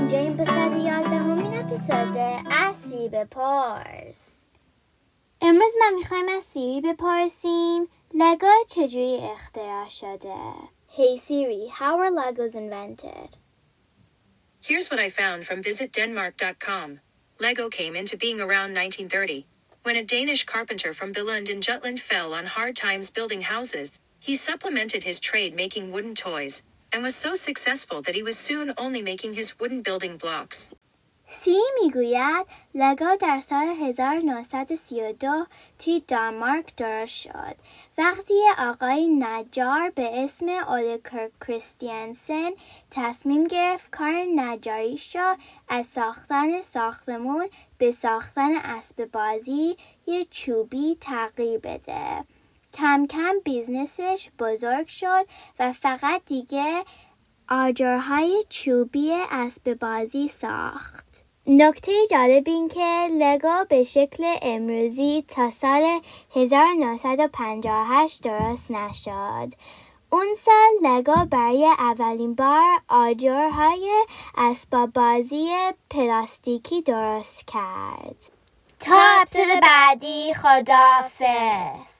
اینجاییم به صد یازدهمین اپیزود از سیب پارس امروز ما میخوایم از سیری بپرسیم لگا چجوری اختراع شده Hey Siri, how were Legos invented? Here's what I found from visitdenmark.com. Lego came into being around 1930, when a Danish carpenter from Billund in Jutland fell on hard times building houses. He supplemented his trade making wooden toys, and was so successful that he was soon only making his wooden building blocks. سی می‌گوید لگو در سال 1932 توی دانمارک درست شد وقتی آقای نجار به اسم اولکر کریستیانسن تصمیم گرفت کار نجاریش را از ساختن ساختمون به ساختن اسب بازی یه چوبی تغییر بده کم کم business ش بزرگ شد و فقط دیگه آجرهای چوبی اسباب بازی ساخت. نکته جالب این که لگو به شکل امروزی تا سال 1958 درست نشد. اون سال لگو برای اولین بار آجرهای اسباب بازی پلاستیکی درست کرد. تا بعدی خدافز